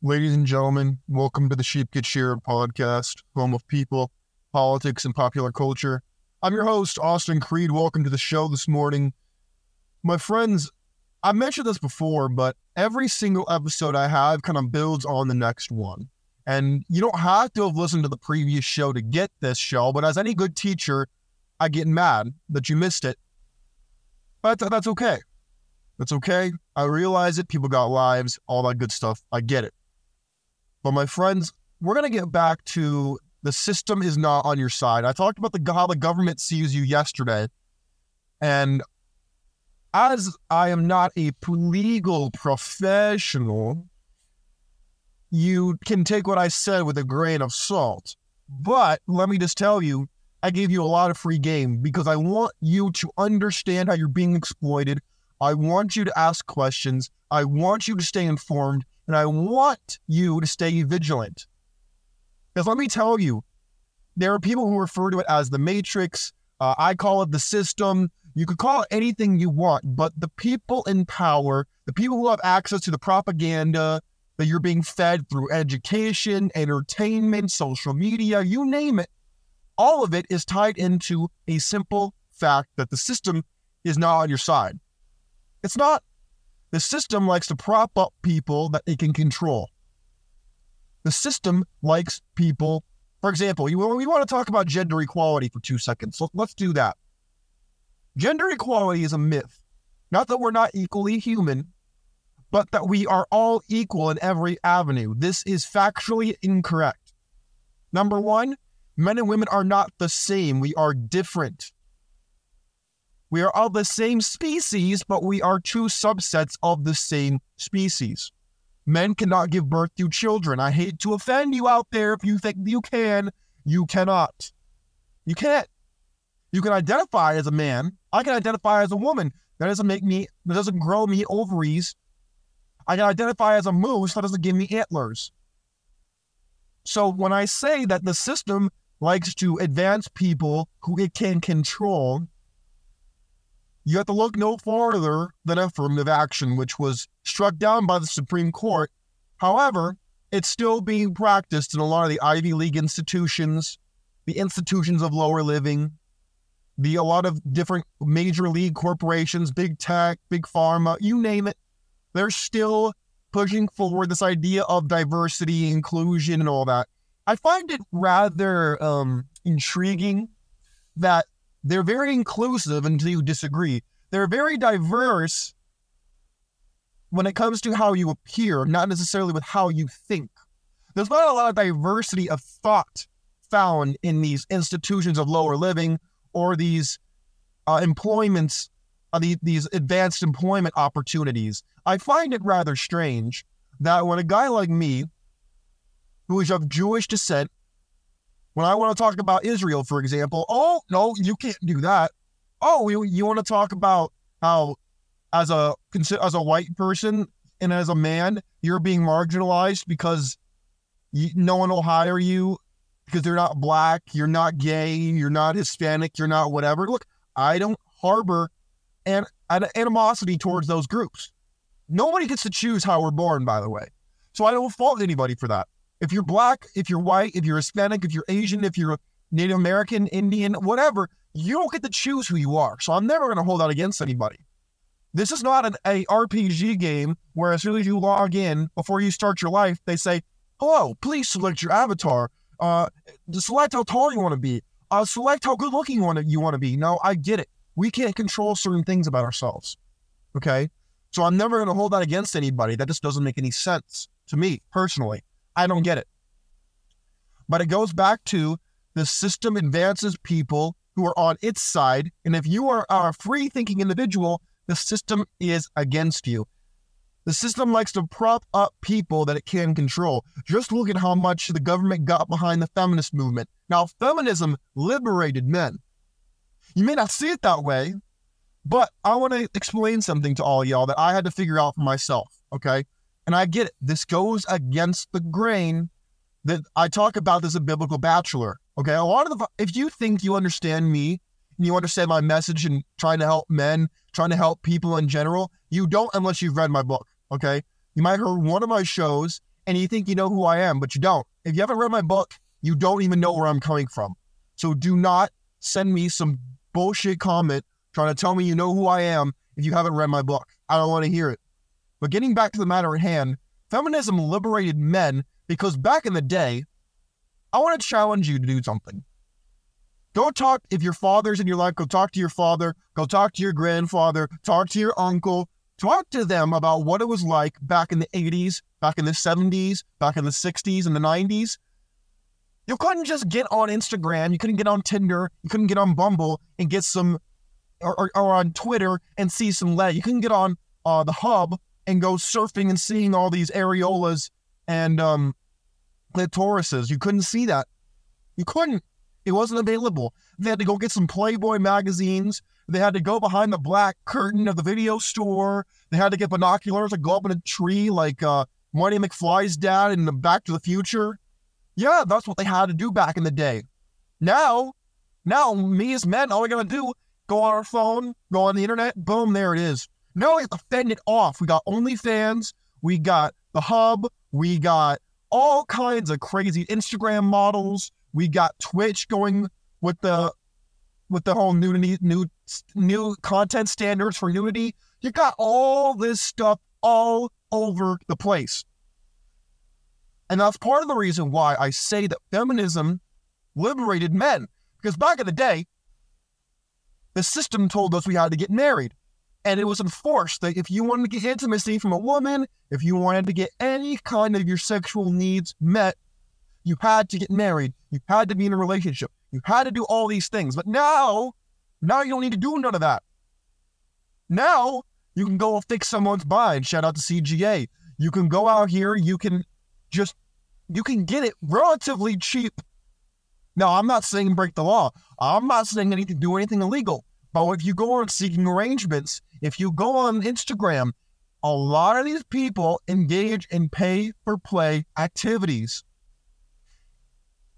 Ladies and gentlemen, welcome to the Sheep Get Sheared podcast, home of people, politics, and popular culture. I'm your host, Austin Creed. Welcome to the show this morning. My friends, I mentioned this before, but every single episode I have kind of builds on the next one. And you don't have to have listened to the previous show to get this show, but as any good teacher, I get mad that you missed it. But that's okay. That's okay. I realize it. People got lives, all that good stuff. I get it. But my friends, we're going to get back to the system is not on your side. I talked about the how the government sees you yesterday. And as I am not a legal professional, you can take what I said with a grain of salt. But let me just tell you, I gave you a lot of free game because I want you to understand how you're being exploited. I want you to ask questions. I want you to stay informed. And I want you to stay vigilant. Because let me tell you, there are people who refer to it as the matrix. Uh, I call it the system. You could call it anything you want, but the people in power, the people who have access to the propaganda that you're being fed through education, entertainment, social media, you name it, all of it is tied into a simple fact that the system is not on your side. It's not. The system likes to prop up people that it can control. The system likes people, for example, you, we want to talk about gender equality for two seconds. So let's do that. Gender equality is a myth. Not that we're not equally human, but that we are all equal in every avenue. This is factually incorrect. Number one, men and women are not the same. We are different. We are all the same species, but we are two subsets of the same species. Men cannot give birth to children. I hate to offend you out there if you think you can. You cannot. You can't. You can identify as a man. I can identify as a woman. That doesn't make me, that doesn't grow me ovaries. I can identify as a moose. That doesn't give me antlers. So when I say that the system likes to advance people who it can control, you have to look no farther than affirmative action, which was struck down by the Supreme Court. However, it's still being practiced in a lot of the Ivy League institutions, the institutions of lower living, the a lot of different major league corporations, big tech, big pharma, you name it. They're still pushing forward this idea of diversity, inclusion, and all that. I find it rather um, intriguing that they're very inclusive until you disagree. They're very diverse when it comes to how you appear, not necessarily with how you think. There's not a lot of diversity of thought found in these institutions of lower living or these uh, employments, uh, the, these advanced employment opportunities. I find it rather strange that when a guy like me, who is of Jewish descent, when I want to talk about Israel, for example, oh, no, you can't do that. Oh, you, you want to talk about how, as a as a white person and as a man, you're being marginalized because you, no one will hire you because they're not black, you're not gay, you're not Hispanic, you're not whatever. Look, I don't harbor an, an animosity towards those groups. Nobody gets to choose how we're born, by the way. So I don't fault anybody for that. If you're black, if you're white, if you're Hispanic, if you're Asian, if you're Native American, Indian, whatever, you don't get to choose who you are. So I'm never going to hold that against anybody. This is not an a RPG game where as soon as you log in, before you start your life, they say, hello, please select your avatar. Uh, select how tall you want to be. Uh, select how good looking you want to be. No, I get it. We can't control certain things about ourselves. Okay. So I'm never going to hold that against anybody. That just doesn't make any sense to me personally. I don't get it. But it goes back to the system advances people who are on its side. And if you are a free thinking individual, the system is against you. The system likes to prop up people that it can control. Just look at how much the government got behind the feminist movement. Now, feminism liberated men. You may not see it that way, but I want to explain something to all y'all that I had to figure out for myself, okay? And I get it. This goes against the grain that I talk about as a biblical bachelor. Okay. A lot of the, if you think you understand me and you understand my message and trying to help men, trying to help people in general, you don't unless you've read my book. Okay. You might have heard one of my shows and you think you know who I am, but you don't. If you haven't read my book, you don't even know where I'm coming from. So do not send me some bullshit comment trying to tell me you know who I am if you haven't read my book. I don't want to hear it. But getting back to the matter at hand, feminism liberated men because back in the day, I want to challenge you to do something. Go talk, if your father's in your life, go talk to your father, go talk to your grandfather, talk to your uncle, talk to them about what it was like back in the 80s, back in the 70s, back in the 60s and the 90s. You couldn't just get on Instagram, you couldn't get on Tinder, you couldn't get on Bumble and get some, or, or, or on Twitter and see some lead. You couldn't get on uh, the hub and go surfing and seeing all these areolas and um, clitorises. You couldn't see that. You couldn't. It wasn't available. They had to go get some Playboy magazines. They had to go behind the black curtain of the video store. They had to get binoculars and go up in a tree like uh, Marty McFly's dad in Back to the Future. Yeah, that's what they had to do back in the day. Now, now me as men, all we gotta do, go on our phone, go on the internet, boom, there it is. Now we have to fend it off. We got OnlyFans, we got the hub, we got all kinds of crazy Instagram models. We got Twitch going with the with the whole nudity, new new content standards for nudity. You got all this stuff all over the place. And that's part of the reason why I say that feminism liberated men. Because back in the day, the system told us we had to get married. And it was enforced that if you wanted to get intimacy from a woman, if you wanted to get any kind of your sexual needs met, you had to get married. You had to be in a relationship. You had to do all these things. But now, now you don't need to do none of that. Now you can go fix someone's bind. Shout out to CGA. You can go out here, you can just you can get it relatively cheap. Now, I'm not saying break the law. I'm not saying anything do anything illegal. But if you go on seeking arrangements, if you go on Instagram, a lot of these people engage in pay for play activities,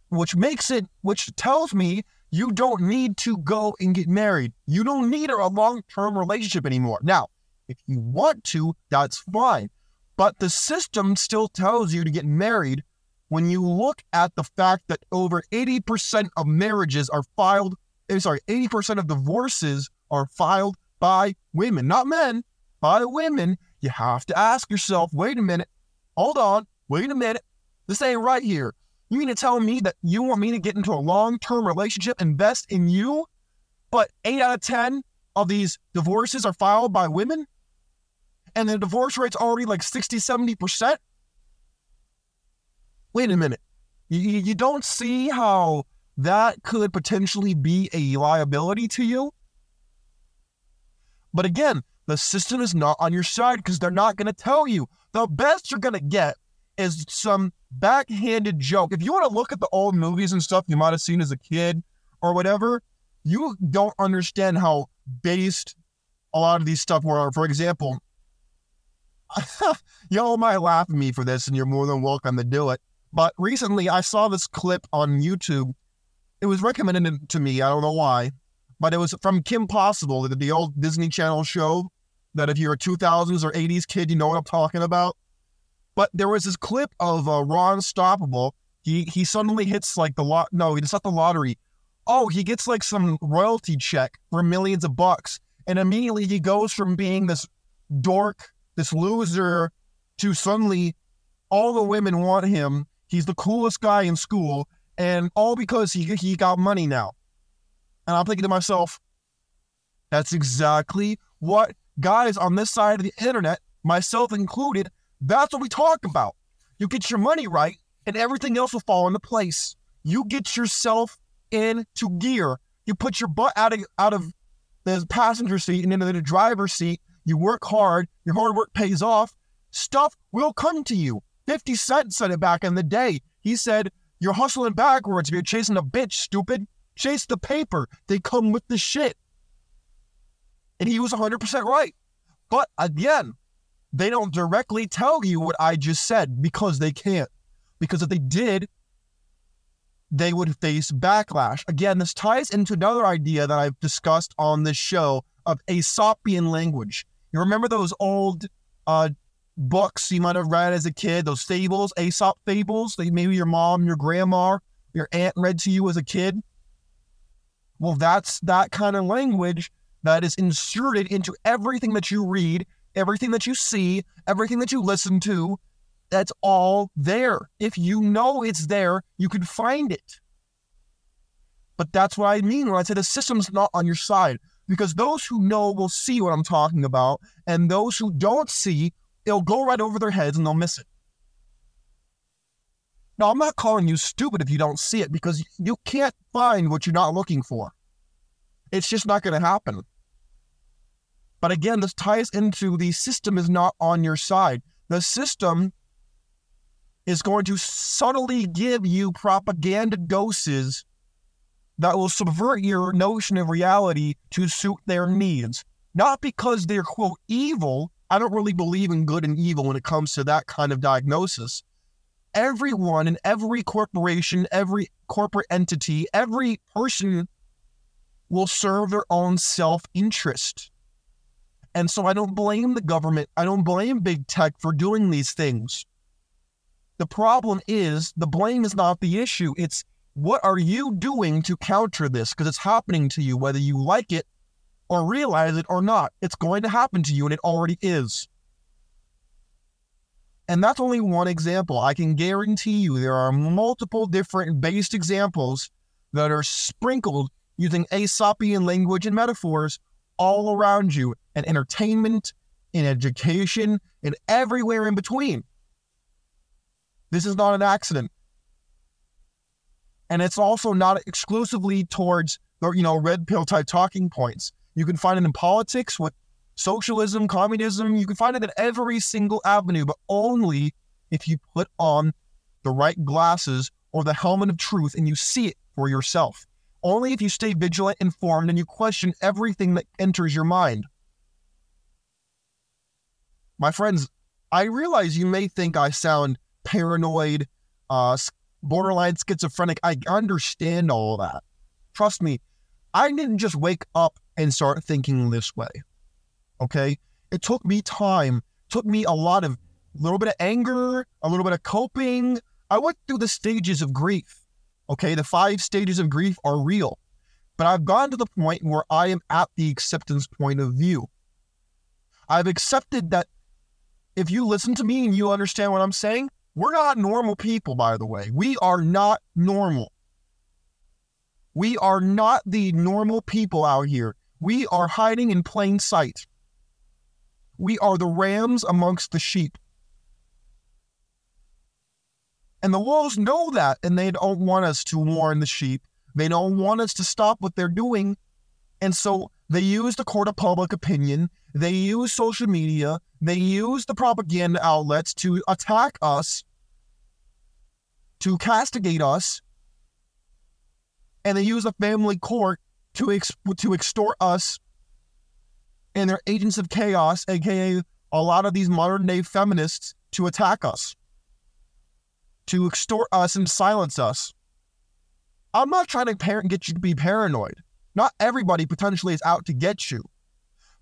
which makes it, which tells me you don't need to go and get married. You don't need a long term relationship anymore. Now, if you want to, that's fine. But the system still tells you to get married when you look at the fact that over 80% of marriages are filed, eh, sorry, 80% of divorces are filed by women, not men, by women. You have to ask yourself, wait a minute, hold on, wait a minute. This ain't right here. You mean to tell me that you want me to get into a long term relationship, invest in you, but eight out of 10 of these divorces are filed by women? And the divorce rate's already like 60, 70%? wait a minute. You, you don't see how that could potentially be a liability to you? But again, the system is not on your side because they're not going to tell you. The best you're going to get is some backhanded joke. If you want to look at the old movies and stuff you might have seen as a kid or whatever, you don't understand how based a lot of these stuff were. For example, y'all might laugh at me for this, and you're more than welcome to do it. But recently, I saw this clip on YouTube. It was recommended to me. I don't know why, but it was from Kim Possible, the, the old Disney Channel show. That if you're a 2000s or 80s kid, you know what I'm talking about. But there was this clip of uh, Ron Stoppable. He he suddenly hits like the lot. No, it's not the lottery. Oh, he gets like some royalty check for millions of bucks, and immediately he goes from being this dork, this loser, to suddenly all the women want him He's the coolest guy in school, and all because he he got money now. And I'm thinking to myself, that's exactly what guys on this side of the internet, myself included, that's what we talk about. You get your money right, and everything else will fall into place. You get yourself into gear. You put your butt out of out of the passenger seat and into the driver's seat. You work hard. Your hard work pays off. Stuff will come to you. 50 Cent said it back in the day. He said, You're hustling backwards you're chasing a bitch, stupid. Chase the paper. They come with the shit. And he was 100% right. But again, they don't directly tell you what I just said because they can't. Because if they did, they would face backlash. Again, this ties into another idea that I've discussed on this show of Aesopian language. You remember those old uh, books you might have read as a kid, those fables, Aesop fables, that maybe your mom, your grandma, your aunt read to you as a kid. Well, that's that kind of language that is inserted into everything that you read, everything that you see, everything that you listen to. That's all there. If you know it's there, you can find it. But that's what I mean when I say the system's not on your side. Because those who know will see what I'm talking about, and those who don't see, it'll go right over their heads and they'll miss it. Now, I'm not calling you stupid if you don't see it because you can't find what you're not looking for. It's just not going to happen. But again, this ties into the system is not on your side. The system is going to subtly give you propaganda doses that will subvert your notion of reality to suit their needs. Not because they're, quote, evil. I don't really believe in good and evil when it comes to that kind of diagnosis. Everyone in every corporation, every corporate entity, every person will serve their own self interest. And so I don't blame the government. I don't blame big tech for doing these things. The problem is the blame is not the issue. It's what are you doing to counter this? Because it's happening to you, whether you like it or realize it or not. It's going to happen to you, and it already is. And that's only one example. I can guarantee you there are multiple different based examples that are sprinkled using Aesopian language and metaphors all around you, in entertainment, in education, and everywhere in between. This is not an accident. And it's also not exclusively towards, you know, red pill type talking points. You can find it in politics with socialism, communism. You can find it in every single avenue, but only if you put on the right glasses or the helmet of truth and you see it for yourself. Only if you stay vigilant, informed, and you question everything that enters your mind. My friends, I realize you may think I sound paranoid, uh, borderline schizophrenic. I understand all that. Trust me, I didn't just wake up and start thinking this way. Okay. It took me time, took me a lot of, a little bit of anger, a little bit of coping. I went through the stages of grief. Okay. The five stages of grief are real. But I've gotten to the point where I am at the acceptance point of view. I've accepted that if you listen to me and you understand what I'm saying, we're not normal people, by the way. We are not normal. We are not the normal people out here. We are hiding in plain sight. We are the rams amongst the sheep. And the wolves know that, and they don't want us to warn the sheep. They don't want us to stop what they're doing. And so they use the court of public opinion, they use social media, they use the propaganda outlets to attack us, to castigate us, and they use the family court to ex- to extort us. And they're agents of chaos, aka a lot of these modern day feminists, to attack us, to extort us and silence us. I'm not trying to par- get you to be paranoid. Not everybody potentially is out to get you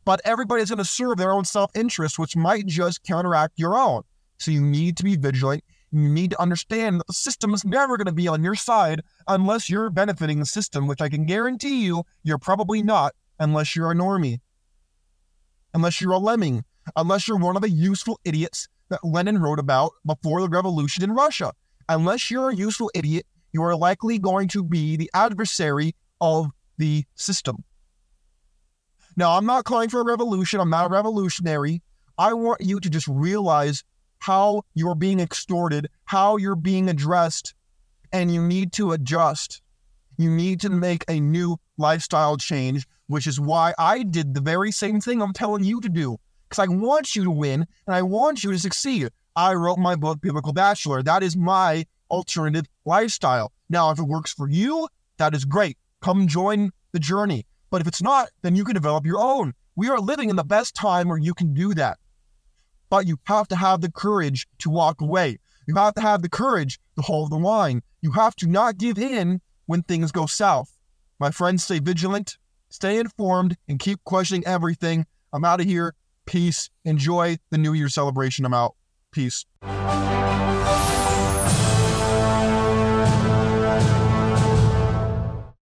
but everybody's going to serve their own self interest, which might just counteract your own. So you need to be vigilant. You need to understand that the system is never going to be on your side unless you're benefiting the system, which I can guarantee you you're probably not unless you're a normie, unless you're a lemming, unless you're one of the useful idiots that Lenin wrote about before the revolution in Russia. Unless you're a useful idiot, you are likely going to be the adversary of the system. Now, I'm not calling for a revolution. I'm not a revolutionary. I want you to just realize how you're being extorted, how you're being addressed, and you need to adjust. You need to make a new lifestyle change, which is why I did the very same thing I'm telling you to do. Because I want you to win and I want you to succeed. I wrote my book, Biblical Bachelor. That is my alternative lifestyle. Now, if it works for you, that is great. Come join the journey. But if it's not, then you can develop your own. We are living in the best time where you can do that. But you have to have the courage to walk away. You have to have the courage to hold the line. You have to not give in when things go south. My friends, stay vigilant, stay informed, and keep questioning everything. I'm out of here. Peace. Enjoy the New Year celebration. I'm out. Peace.